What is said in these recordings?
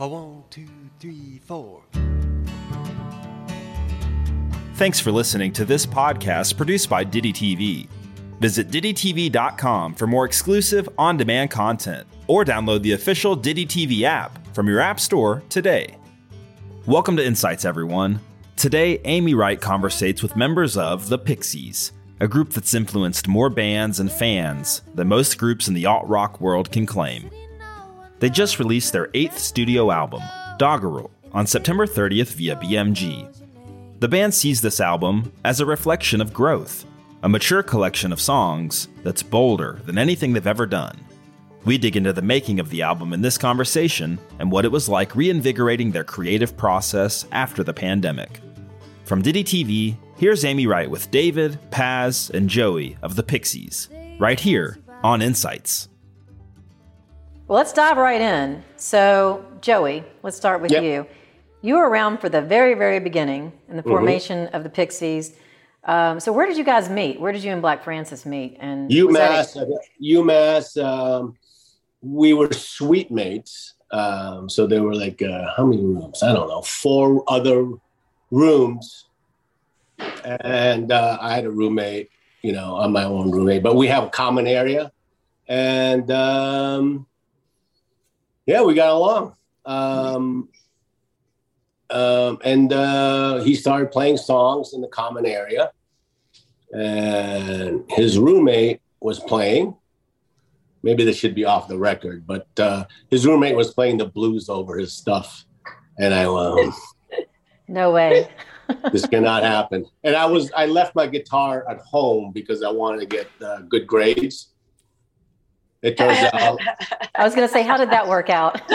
A one, two, three, four. Thanks for listening to this podcast produced by Ditty TV. Visit DittyTV.com for more exclusive on demand content or download the official Ditty TV app from your App Store today. Welcome to Insights, everyone. Today, Amy Wright conversates with members of the Pixies, a group that's influenced more bands and fans than most groups in the alt rock world can claim. They just released their eighth studio album, Doggerel, on September 30th via BMG. The band sees this album as a reflection of growth, a mature collection of songs that's bolder than anything they've ever done. We dig into the making of the album in this conversation and what it was like reinvigorating their creative process after the pandemic. From Ditty TV, here's Amy Wright with David, Paz, and Joey of the Pixies, right here on Insights. Well, let's dive right in. So, Joey, let's start with Yep. you. You were around for the very, very beginning in the formation of the Pixies. Um, so, where did you guys meet? Where did you and Black Francis meet? And UMass, uh, UMass. Um, we were suite mates. Um, so there were like uh, how many rooms? I don't know, four other rooms, and uh, I had a roommate. You know, I'm my own roommate, but we have a common area, and um, yeah, we got along. Um, um, and uh, he started playing songs in the common area, and his roommate was playing. Maybe this should be off the record, but uh, his roommate was playing the blues over his stuff, and I went, no way. "This cannot happen." And I was I left my guitar at home because I wanted to get uh, good grades. It turns out I was going to say, how did that work out?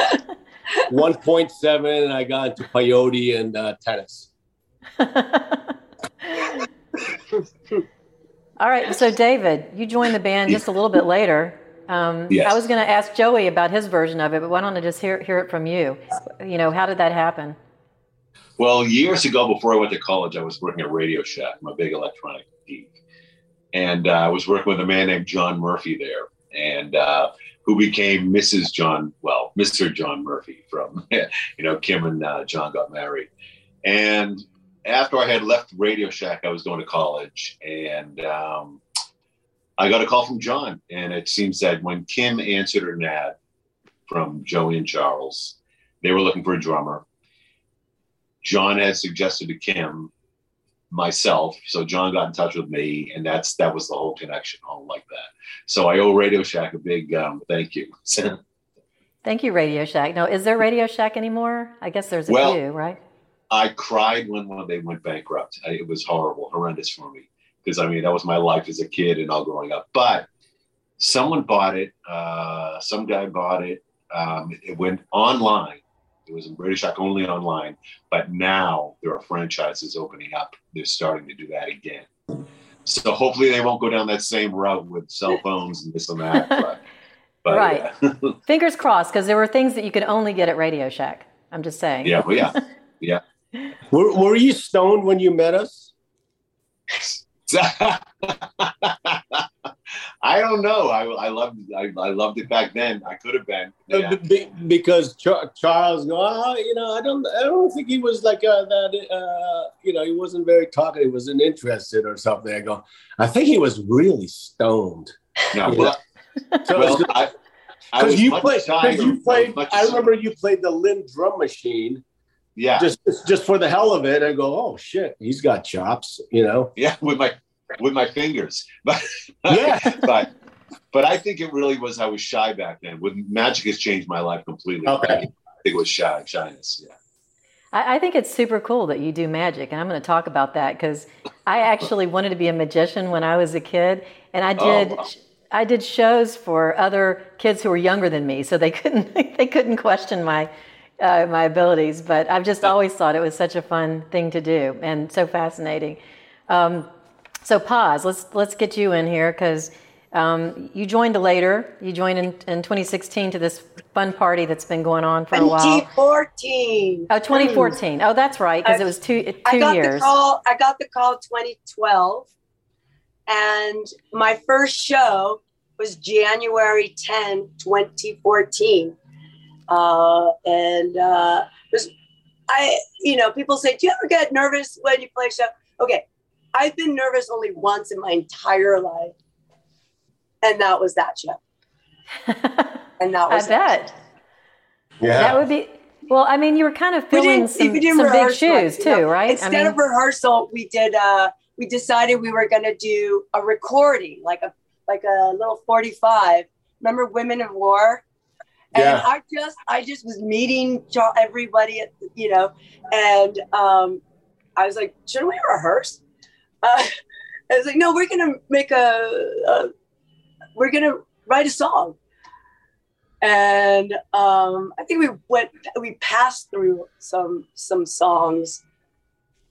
1.7, and I got into peyote and uh, tennis. All right. So, David, you joined the band just a little bit later. Um, Yes. I was going to ask Joey about his version of it, but why don't I just hear, hear it from you? You know, how did that happen? Well, years ago, before I went to college, I was working at Radio Shack. I'm a big electronic geek, and uh, I was working with a man named John Murphy there, and uh, who became Mrs. John, well, Mr. John Murphy from, you know, Kim and uh, John got married, and after I had left Radio Shack, I was going to college, and um, I got a call from John, and it seems that when Kim answered an ad from Joey and Charles, they were looking for a drummer. John had suggested to Kim, myself. So John got in touch with me, and that's that was the whole connection, all like that. So I owe Radio Shack a big um, thank you. Thank you, Radio Shack. No, is there Radio Shack anymore? I guess there's a Well- few, right? I cried when when they went bankrupt. I, it was horrible, horrendous for me because I mean that was my life as a kid and all growing up. But someone bought it. Uh, some guy bought it. Um, it, it went online. It was in Radio Shack only online. But now there are franchises opening up. They're starting to do that again. So hopefully they won't go down that same route with cell phones and this and that. But, but Right. yeah. Fingers crossed, because there were things that you could only get at Radio Shack. I'm just saying. yeah, but yeah, yeah. Were, were you stoned when you met us? I don't know. I, I loved I, I loved it back then. I could have been. Yeah. Uh, be- because Char- Charles, go, oh, you know, I don't, I don't think he was like uh, that. Uh, you know, he wasn't very talkative. He wasn't interested or something. I go, I think he was really stoned. No, Yeah. well, So well, I, I because you played, because you played. I remember you played the Linn drum machine Yeah, just just for the hell of it. I go, oh shit, he's got chops. You know. yeah, with my with my fingers, but Yeah. but but I think it really was I was shy back then. With magic has changed my life completely. Okay. I think it was shy, shyness. Yeah. I, I think it's super cool that you do magic, and I'm going to talk about that because I actually wanted to be a magician when I was a kid, and I Oh, did. wow. I did shows for other kids who were younger than me, so they couldn't they couldn't question my uh, my abilities, but I've just always thought it was such a fun thing to do and so fascinating. Um, so Paz. Let's let's get you in here because um, you joined later. You joined in, in 2016 to this fun party that's been going on for a while. 2014. Oh, 2014. Oh, that's right, because it was two two I got years. The call, I got the call 2012, and my first show was January 10, 2014. Uh, and uh, I, you know, people say, "Do you ever get nervous when you play a show?" Okay, I've been nervous only once in my entire life, and that was that show. and that I was it. bet Yeah. that would be. Well, I mean, you were kind of We filling some, some big shoes much, you too, know. right? Instead of rehearsal, we did. Uh, we decided we were going to do a recording, like a like a little forty-five. Remember Women of War? And Yeah. I just, I just was meeting everybody, at, you know, and um, I was like, shouldn't we rehearse? Uh, I was like, no, we're gonna make a, a we're gonna write a song. And um, I think we went, we passed through some some songs,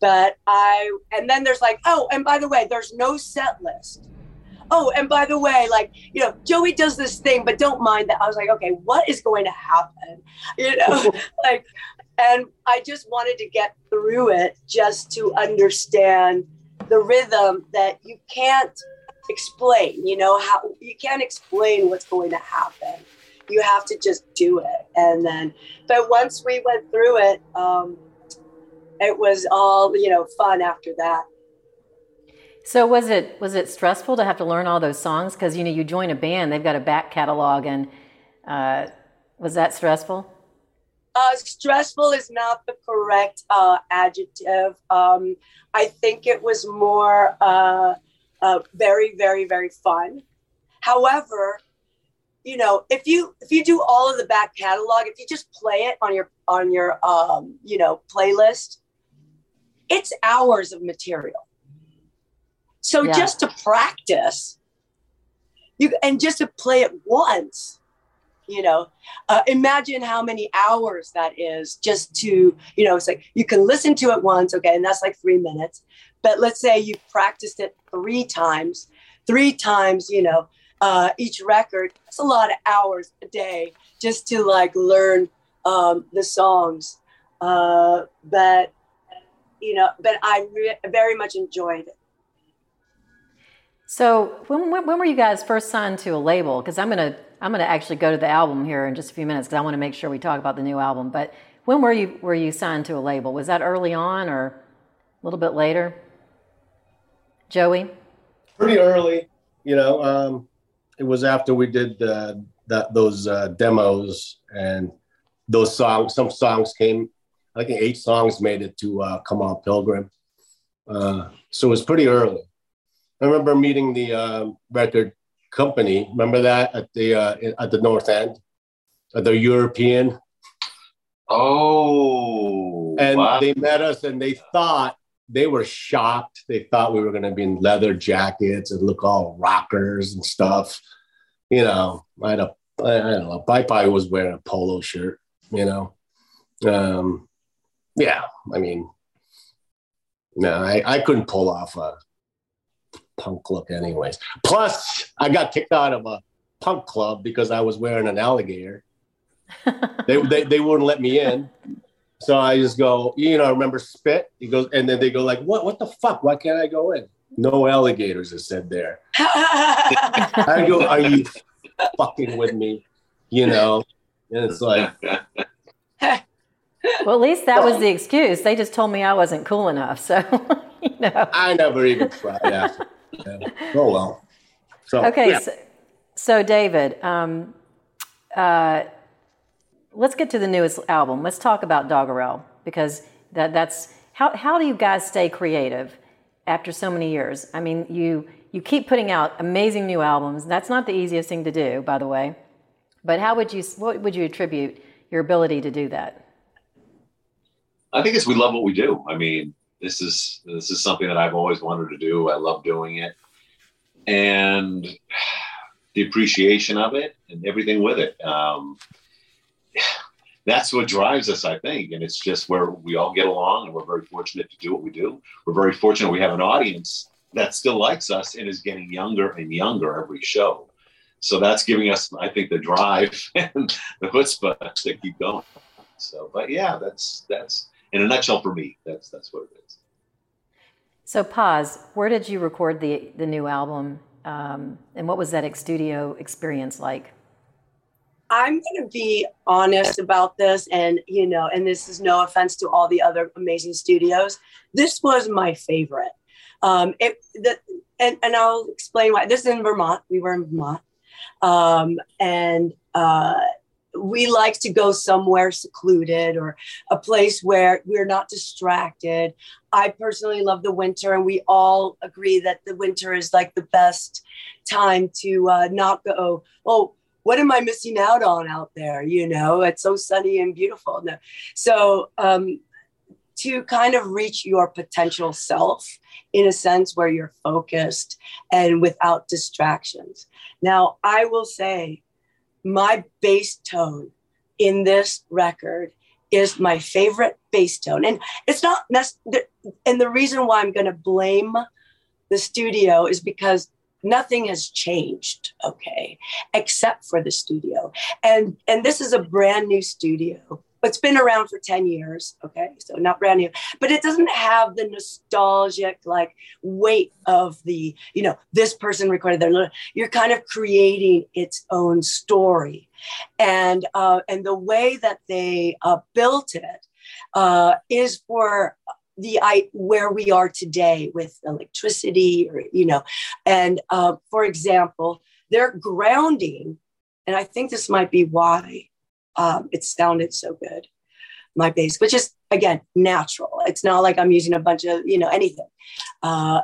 but I, and then there's like, oh, and by the way, there's no set list. Oh, and by the way, like, you know, Joey does this thing, but don't mind that. I was like, okay, what is going to happen? You know, like, and I just wanted to get through it just to understand the rhythm that you can't explain, you know, how you can't explain what's going to happen. You have to just do it. And then, but once we went through it, um, it was all, you know, fun after that. So was it was it stressful to have to learn all those songs? Because you know you join a band, they've got a back catalog, and uh, was that stressful? Uh, stressful is not the correct uh, adjective. Um, I think it was more uh, uh, very, very, very fun. However, you know, if you if you do all of the back catalog, if you just play it on your on your um, you know playlist, it's hours of material. So Yeah. just to practice, you and just to play it once, you know, uh, imagine how many hours that is just to you know. It's like you can listen to it once, okay, and that's like three minutes. But let's say you practiced it three times, three times, you know, uh, each record. That's a lot of hours a day just to like learn um, the songs. Uh, but you know, but I re- very much enjoyed it. So when, when when were you guys first signed to a label? Because I'm gonna I'm gonna actually go to the album here in just a few minutes because I want to make sure we talk about the new album. But when were you were you signed to a label? Was that early on or a little bit later? Joey. pretty early. You know, um, it was after we did uh, that those uh, demos and those songs. Some songs came. I think eight songs made it to uh, "Come On Pilgrim," uh, so it was pretty early. I remember meeting the um record company. Remember that at the uh, at the North End, at the European, Oh, and wow. they met us, and they thought they were shocked. They thought we were going to be in leather jackets and look all rockers and stuff. You know, I had a, I, I don't know, I probably was wearing a polo shirt, you know. Um, yeah, I mean, no, I, I couldn't pull off a punk look, anyways. Plus, I got kicked out of a punk club because I was wearing an alligator. they, they, they wouldn't let me in. So I just go, you know, I remember spit? He goes, and then they go like, what? What the fuck? Why can't I go in? No alligators, it said there. I go, are you fucking with me? You know, and it's like, Well, at least that was the excuse. They just told me I wasn't cool enough. So you know. I never even tried after. Yeah. Oh well. So Okay, yeah. so, so David, um, uh, let's get to the newest album. Let's talk about Doggerel because that, that's how how do you guys stay creative after so many years? I mean, you you keep putting out amazing new albums. That's not the easiest thing to do, by the way. But how would you what would you attribute your ability to do that? I think it's we love what we do. I mean, this is this is something that I've always wanted to do. I love doing it, and the appreciation of it and everything with it. Um, that's what drives us, I think. And it's just where we all get along and we're very fortunate to do what we do. We're very fortunate we have an audience that still likes us and is getting younger and younger every show. So that's giving us, I think, the drive and the chutzpah to keep going. So, but yeah, that's that's in a nutshell for me. That's that's what it is. So, Paz. Where did you record the the new album, um, and what was that ex studio experience like? I'm going to be honest about this, and you know, and this is no offense to all the other amazing studios. This was my favorite. Um, it the and and I'll explain why. This is in Vermont. We were in Vermont, um, and uh, we like to go somewhere secluded or a place where we're not distracted. I personally love the winter, and we all agree that the winter is like the best time to uh, not go. Oh what am I missing out on out there? You know, it's so sunny and beautiful. So, um, to kind of reach your potential self in a sense where you're focused and without distractions. Now, I will say my bass tone in this record is my favorite bass tone. And it's not, and the reason why I'm going to blame the studio is because nothing has changed okay except for the studio and and this is a brand new studio it's been around for 10 years okay? So not brand new. But it doesn't have the nostalgic like weight of the you know this person recorded their you're kind of creating its own story. And uh, and the way that they uh, built it uh, is for the I where we are today with electricity, or you know, and uh, for example, they're grounding, and I think this might be why um, it sounded so good. My bass, which is again natural. It's not like I'm using a bunch of you know anything. Uh,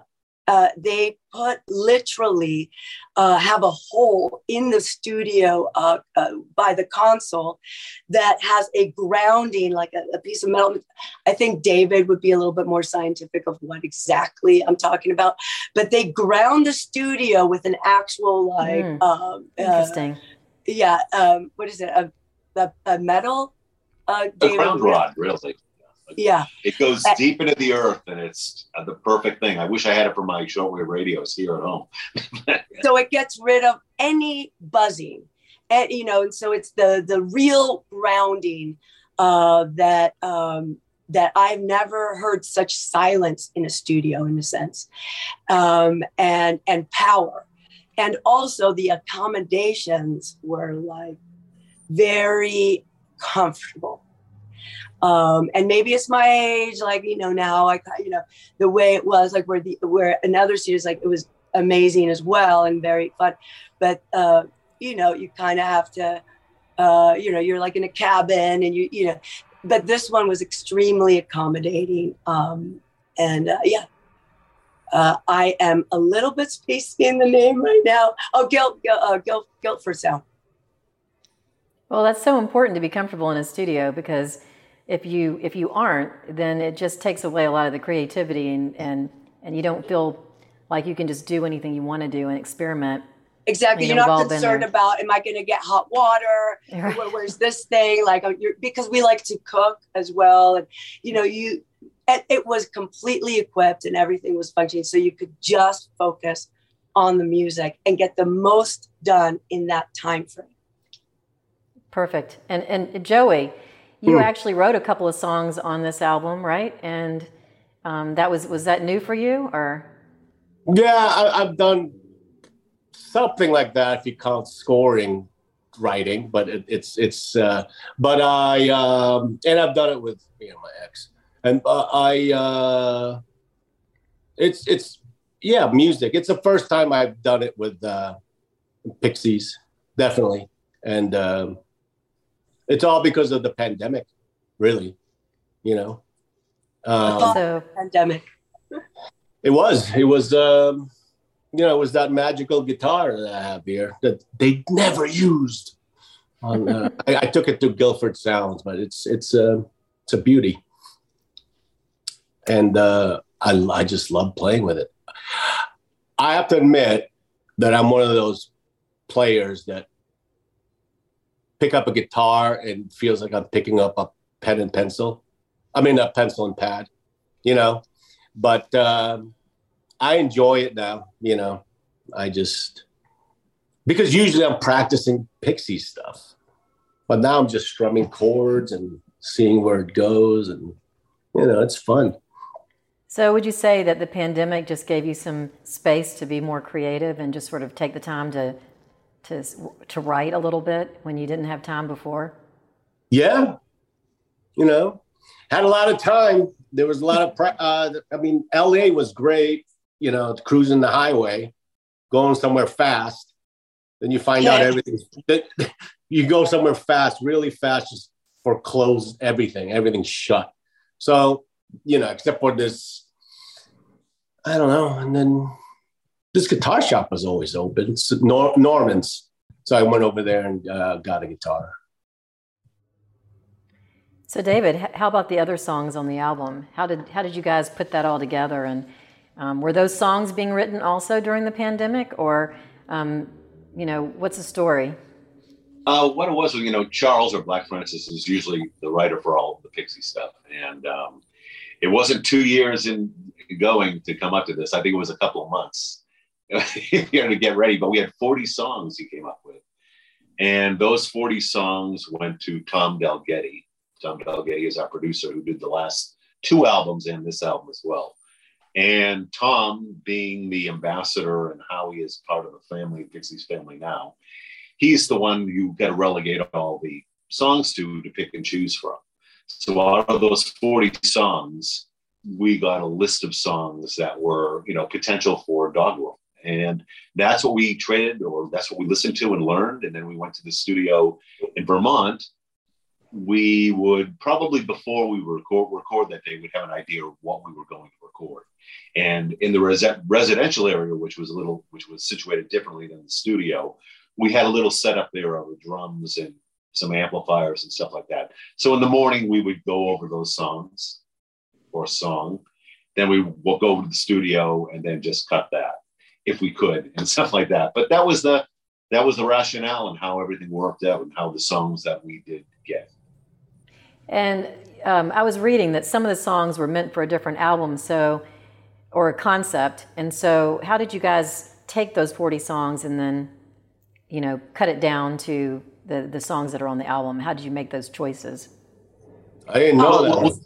uh, they put literally uh, have a hole in the studio uh, uh, by the console that has a grounding, like a, a, piece of metal. I think David would be a little bit more scientific of what exactly I'm talking about, but they ground the studio with an actual like mm, um, uh, interesting. yeah, um, what is it? A, a, a metal. a ground rod, really. Yeah. It goes uh, deep into the earth and it's uh, the perfect thing. I wish I had it for my shortwave radios here at home. so it gets rid of any buzzing. And, you know, and so it's the the real grounding uh, that um, that I've never heard such silence in a studio in a sense, um, and and power, and also the accommodations were like very comfortable um, and maybe it's my age, like you know now I you know the way it was like where the where another seat is like it was amazing as well and very fun, but uh, you know you kind of have to uh, you know you're like in a cabin and you you know, but this one was extremely accommodating um, and uh, yeah. Uh, I am a little bit spacey in the name right now. Oh, guilt, guilt, uh, guilt, Guilford Sound. Well, that's so important to be comfortable in a studio because if you if you aren't, then it just takes away a lot of the creativity and and and you don't feel like you can just do anything you want to do and experiment. Exactly. You're not concerned about am I going to get hot water? Right. Where, where's this thing? Like uh, because we like to cook as well, and you know you it was completely equipped and everything was functioning, so you could just focus on the music and get the most done in that time frame. Perfect. And and Joey, you mm. actually wrote a couple of songs on this album, right? And um, that was was that new for you, or? Yeah, I, have done something like that if you count scoring writing, but it, it's it's. Uh, but I um, and I've done it with you know my ex, and uh, I. Uh, it's it's yeah music. It's the first time I've done it with uh, Pixies, definitely, and. Um, it's all because of the pandemic, really. You know. Um, so pandemic. It was. It was. Um, you know, it was that magical guitar that I have here that they never used. On, uh, I, I, took it to Guilford Sounds, but it's it's uh, it's a beauty, and uh, I I just love playing with it. I have to admit that I'm one of those players that pick up a guitar and feels like I'm picking up a pen and pencil. I mean, a pencil and pad, you know. But um, I enjoy it now, you know. I just because usually I'm practicing Pixie stuff, but now I'm just strumming chords and seeing where it goes, and you know, it's fun. So, would you say that the pandemic just gave you some space to be more creative and just sort of take the time to to to write a little bit when you didn't have time before? Yeah, you know, had a lot of time. There was a lot of. Uh, I mean, L.A. was great. You know, cruising the highway, going somewhere fast. Then you find yeah. out everything. you go somewhere fast, really fast, just foreclose everything. Everything's shut. So you know, except for this, I don't know. And then this guitar shop was always open, it's Nor- Norman's. So I went over there and uh, got a guitar. So David, how about the other songs on the album? How did how did you guys put that all together? And um, were those songs being written also during the pandemic, or um, you know, what's the story? Uh, what it was, you know, Charles or Black Francis is usually the writer for all the Pixie stuff, and um, it wasn't two years in going to come up to this. I think it was a couple of months you know, to get ready. But we had 40 songs he came up with. And those 40 songs went to Tom Dalgety. Tom Dalgety is our producer who did the last two albums and this album as well. And Tom, being the ambassador and how he is part of the family, Pixie's family now, he's the one you got to relegate all the songs to to pick and choose from. So out of those 40 songs, we got a list of songs that were, you know, potential for Doggerel. And that's what we traded, or that's what we listened to and learned. And then we went to the studio in Vermont. We would probably, before we record, record that day, would have an idea of what we were going to record. And in the res- residential area, which was a little, which was situated differently than the studio, we had a little setup there of drums and some amplifiers and stuff like that. So in the morning, we would go over those songs or song. Then we will go to the studio and then just cut that if we could and stuff like that. But that was the that was the rationale and how everything worked out and how the songs that we did get. And um, I was reading that some of the songs were meant for a different album, so or a concept. And so, how did you guys take those forty songs and then, you know, cut it down to the, the songs that are on the album? How did you make those choices? I didn't know that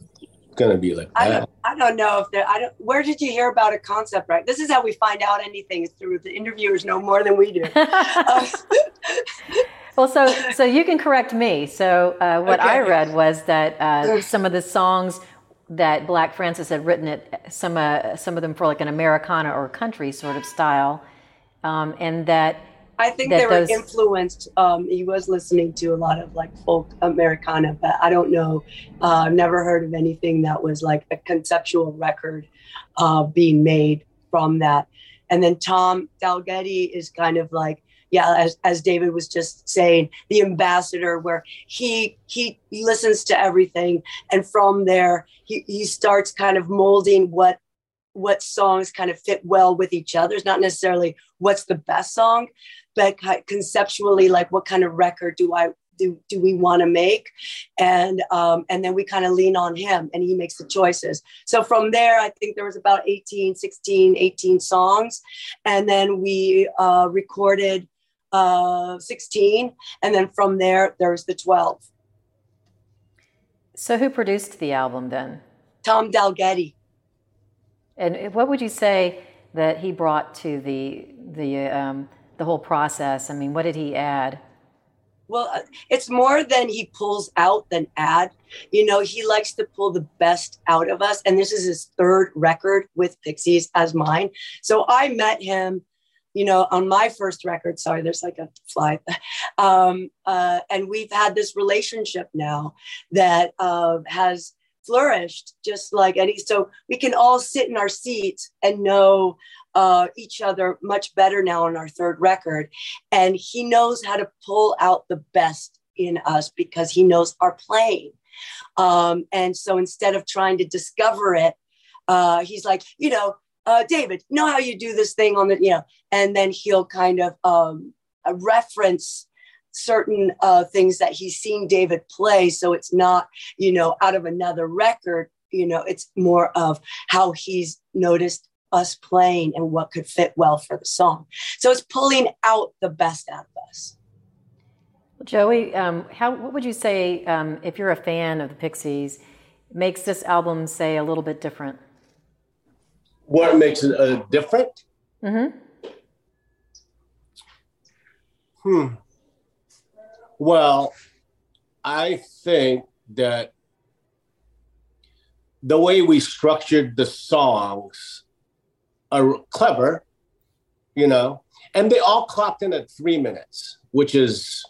was going to be like I don't, I don't know if there, I don't, where did you hear about a concept, right? This is how we find out anything is through the interviewers know more than we do. well, so, so you can correct me. So uh, what okay. I read was that uh, some of the songs that Black Francis had written it, some, uh, some of them for like an Americana or country sort of style. Um, and that I think they were those... influenced. Um, he was listening to a lot of like folk Americana, but I don't know. Uh, never heard of anything that was like a conceptual record uh, being made from that. And then Tom Dalgety is kind of like, yeah, as, as David was just saying, the ambassador, where he he listens to everything, and from there he he starts kind of molding what what songs kind of fit well with each other. It's not necessarily what's the best song, but conceptually, like what kind of record do I do, do we want to make? And um, and then we kind of lean on him and he makes the choices. So from there i think there was about 18 16 18 songs. And then we uh, recorded uh, 16 and then from there there's the 12 so who produced the album then? Tom dalgety and what would you say that he brought to the the um, the whole process? I mean, what did he add? Well, uh, it's more than he pulls out than add. You know, he likes to pull the best out of us. And this is his third record with Pixies as mine. So I met him, you know, on my first record. Sorry, there's like a fly. Um, uh, and we've had this relationship now that uh, has flourished just like any. So we can all sit in our seats and know uh, each other much better now on our third record. And he knows how to pull out the best in us because he knows our playing. Um, and so instead of trying to discover it, uh, he's like, you know, uh, David, know how you do this thing on the, you know, and then he'll kind of um, reference certain uh, things that he's seen David play. So it's not, you know, out of another record. You know, it's more of how he's noticed us playing and what could fit well for the song. So it's pulling out the best out of us. Joey, um, how what would you say um, if you're a fan of the Pixies makes this album say a little bit different? What makes it uh, different? Mm-hmm. Hmm. Well, I think that the way we structured the songs are clever, you know, and they all clocked in at three minutes, which is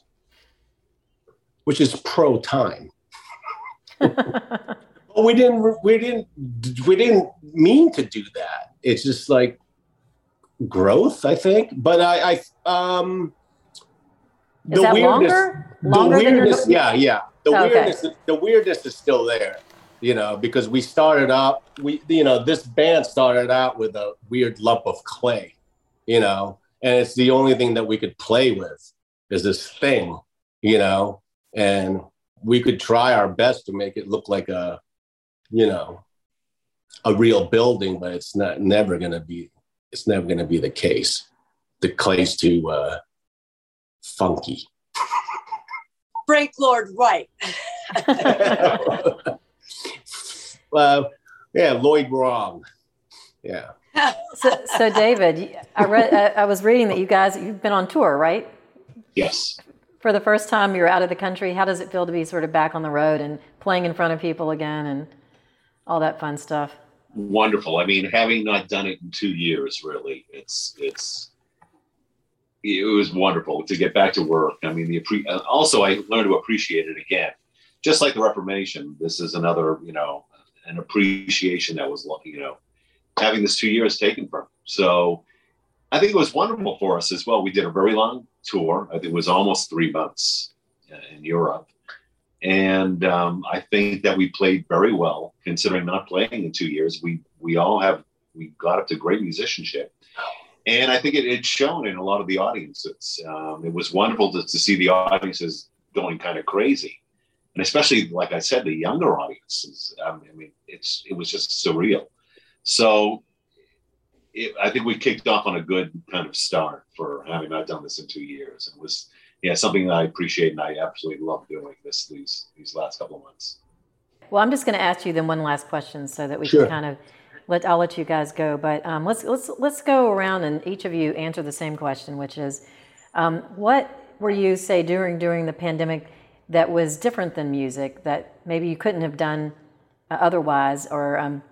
which is pro time. but we didn't we didn't we didn't mean to do that. It's just like growth, I think. But I, I um Is that longer? Longer the than weirdness, yeah, yeah. The Okay. weirdness, the weirdness is still there, you know, because we started up, we, you know, this band started out with a weird lump of clay, you know, and it's the only thing that we could play with is this thing, you know, and we could try our best to make it look like a, you know, a real building, but it's not never going to be, it's never going to be the case. The clay's too uh, funky. Frank Lloyd Wright. well, yeah, Lloyd Wrong. Yeah. So, so David, I read I, I was reading that you guys you've been on tour, right? Yes. For the first time, you're out of the country. How does it feel to be sort of back on the road and playing in front of people again and all that fun stuff? wonderful. I mean, having not done it in two years, really, it's it's it was wonderful to get back to work. I mean, the also I learned to appreciate it again, just like the Reformation. This is another, you know, an appreciation that was, you know, having this two years taken from. So, I think it was wonderful for us as well. We did a very long tour. I think it was almost three months uh, in Europe. And um, I think that we played very well, considering not playing in two years. We we all have we got up to great musicianship, and I think it, it's shown in a lot of the audiences. Um, it was wonderful to, to see the audiences going kind of crazy, and especially like I said, the younger audiences. Um, I mean, it's it was just surreal. So it, I think we kicked off on a good kind of start for having not done this in two years. It was yeah something that I appreciate and I absolutely love doing this these these last couple of months. Well, I'm just going to ask you then one last question so that we Sure. can kind of let I'll let you guys go. But um, let's let's let's go around and each of you answer the same question, which is, um, what were you say during during the pandemic that was different than music that maybe you couldn't have done uh, otherwise, or um,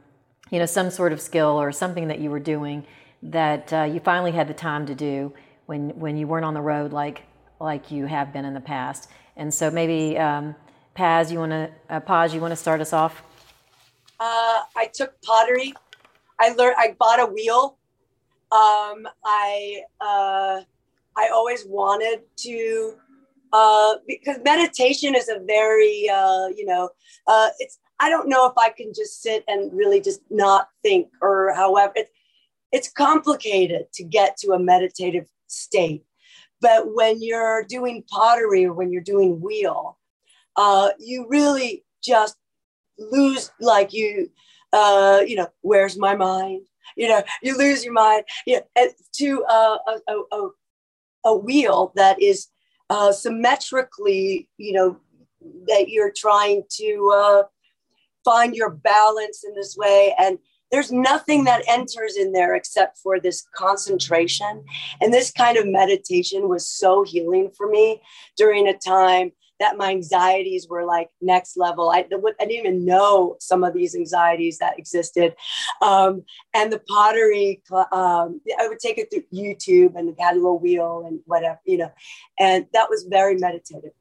you know some sort of skill or something that you were doing that uh, you finally had the time to do when when you weren't on the road like like you have been in the past. And so maybe um, Paz, you want to uh, you want to start us off? Uh, I took pottery. I learned. I bought a wheel. Um, I uh, I always wanted to uh, because meditation is a very uh, you know uh, it's. I don't know if I can just sit and really just not think or however it's it's complicated to get to a meditative state. But when you're doing pottery or when you're doing wheel, uh, you really just lose like you uh you know where's my mind? You know you lose your mind. Know, to uh, a, a, a, a wheel that is uh symmetrically you know that you're trying to uh find your balance in this way. And there's nothing that enters in there except for this concentration. And this kind of meditation was so healing for me during a time that my anxieties were like next level. I, I didn't even know some of these anxieties that existed. Um, and the pottery, um, I would take it through YouTube and had a little wheel and whatever, you know, and that was very meditative.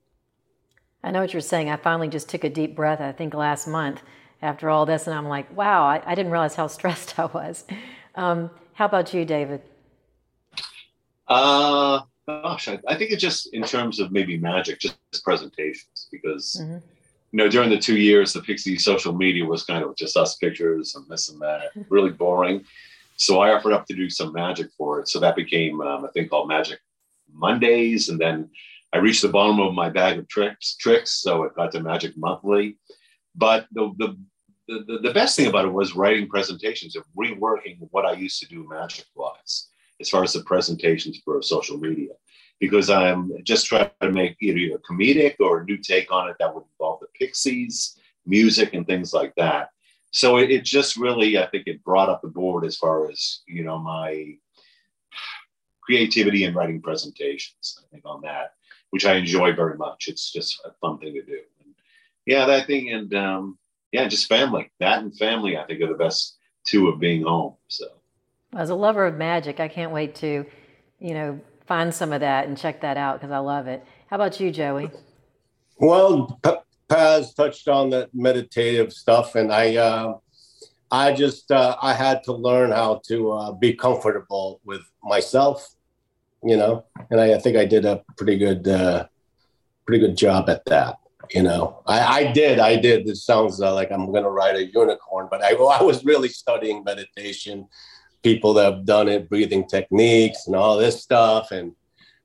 I know what you're saying. I finally just took a deep breath. I think last month after all this, and I'm like, wow, I, I didn't realize how stressed I was. Um, how about you, David? Uh, gosh, I, I think it's just in terms of maybe magic, just presentations, because Mhm. you know during the two years, the Pixie social media was kind of just us pictures and this and that, really boring. So I offered up to do some magic for it. So that became um, a thing called Magic Mondays, and then I reached the bottom of my bag of tricks, tricks. So it got to Magic Monthly. But the, the, the, the best thing about it was writing presentations of reworking what I used to do magic wise, as far as the presentations for social media, because I'm just trying to make either a comedic or a new take on it that would involve the Pixies, music, and things like that. So it, it just really, I think, it brought up the board as far as you know my creativity and writing presentations. I think on that, which I enjoy very much. It's just a fun thing to do. And yeah, that thing, and um, yeah, just family. That and family, I think, are the best two of being home. So, as a lover of magic, I can't wait to, you know, find some of that and check that out because I love it. How about you, Joey? Well, Paz touched on that meditative stuff, and I, uh, I just, uh, I had to learn how to uh, be comfortable with myself, you know, and I, I think I did a pretty good, uh, pretty good job at that. You know, I, I did, I did. It sounds uh, like I'm going to ride a unicorn, but I, I was really studying meditation, people that have done it, breathing techniques, and all this stuff, and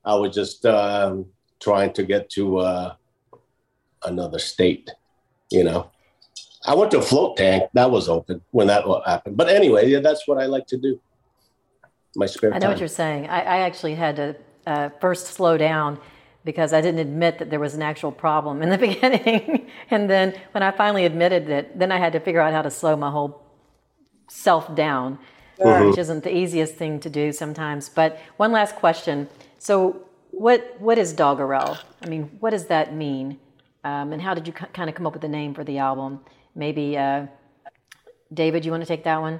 I was just um, trying to get to uh, another state. You know, I went to a float tank that was open when that happened. But anyway, yeah, that's what I like to do. My spare I know time. what you're saying. I, I actually had to uh, first slow down because I didn't admit that there was an actual problem in the beginning. and then when I finally admitted it, then I had to figure out how to slow my whole self down, Mhm. which isn't the easiest thing to do sometimes. But one last question. So, what what is Doggerel? I mean, what does that mean? Um, and how did you k- kind of come up with the name for the album? Maybe, uh, David, you want to take that one?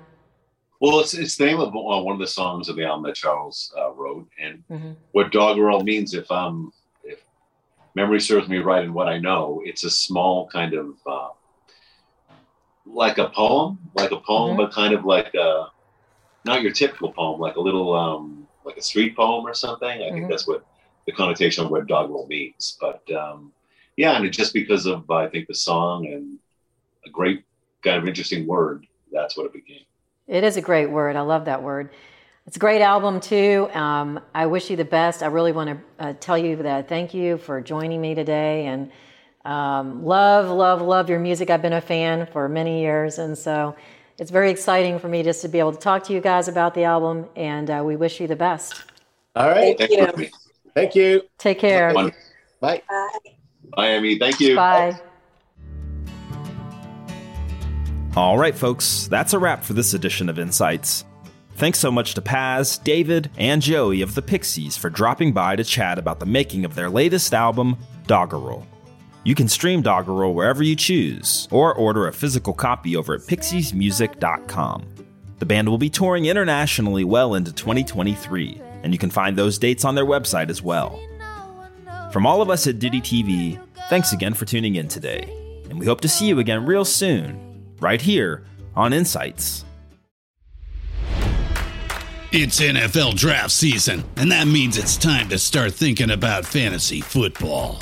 well, it's it's the name of uh, one of the songs of the album that Charles uh, wrote, and Mhm. what Doggerel means, if um if memory serves me right and what I know, it's a small kind of uh, like a poem, like a poem, Mhm. but kind of like a not your typical poem, like a little um like a street poem or something. I Mhm. think that's what the connotation of what Doggerel means. But um, yeah, and it, just because of I think the song and a great kind of interesting word, that's what it became. It is a great word. I love that word. It's a great album too. Um, I wish you the best. I really want to uh, tell you that thank you for joining me today and um, love, love, love your music. I've been a fan for many years, and so it's very exciting for me just to be able to talk to you guys about the album. And uh, we wish you the best. All right. Thank Thanks you. for me. Thank you. Take care. Bye. Bye. Bye, Amy. Thank you. Bye. All right, folks, that's a wrap for this edition of Insights. Thanks so much to Paz, David, and Joey of the Pixies for dropping by to chat about the making of their latest album, Doggerel. You can stream Doggerel wherever you choose, or order a physical copy over at pixiesmusic.com. The band will be touring internationally well into 2023, and you can find those dates on their website as well. From all of us at Ditty TV, thanks again for tuning in today, and we hope to see you again real soon, right here on Insights. It's NFL draft season, and that means it's time to start thinking about fantasy football.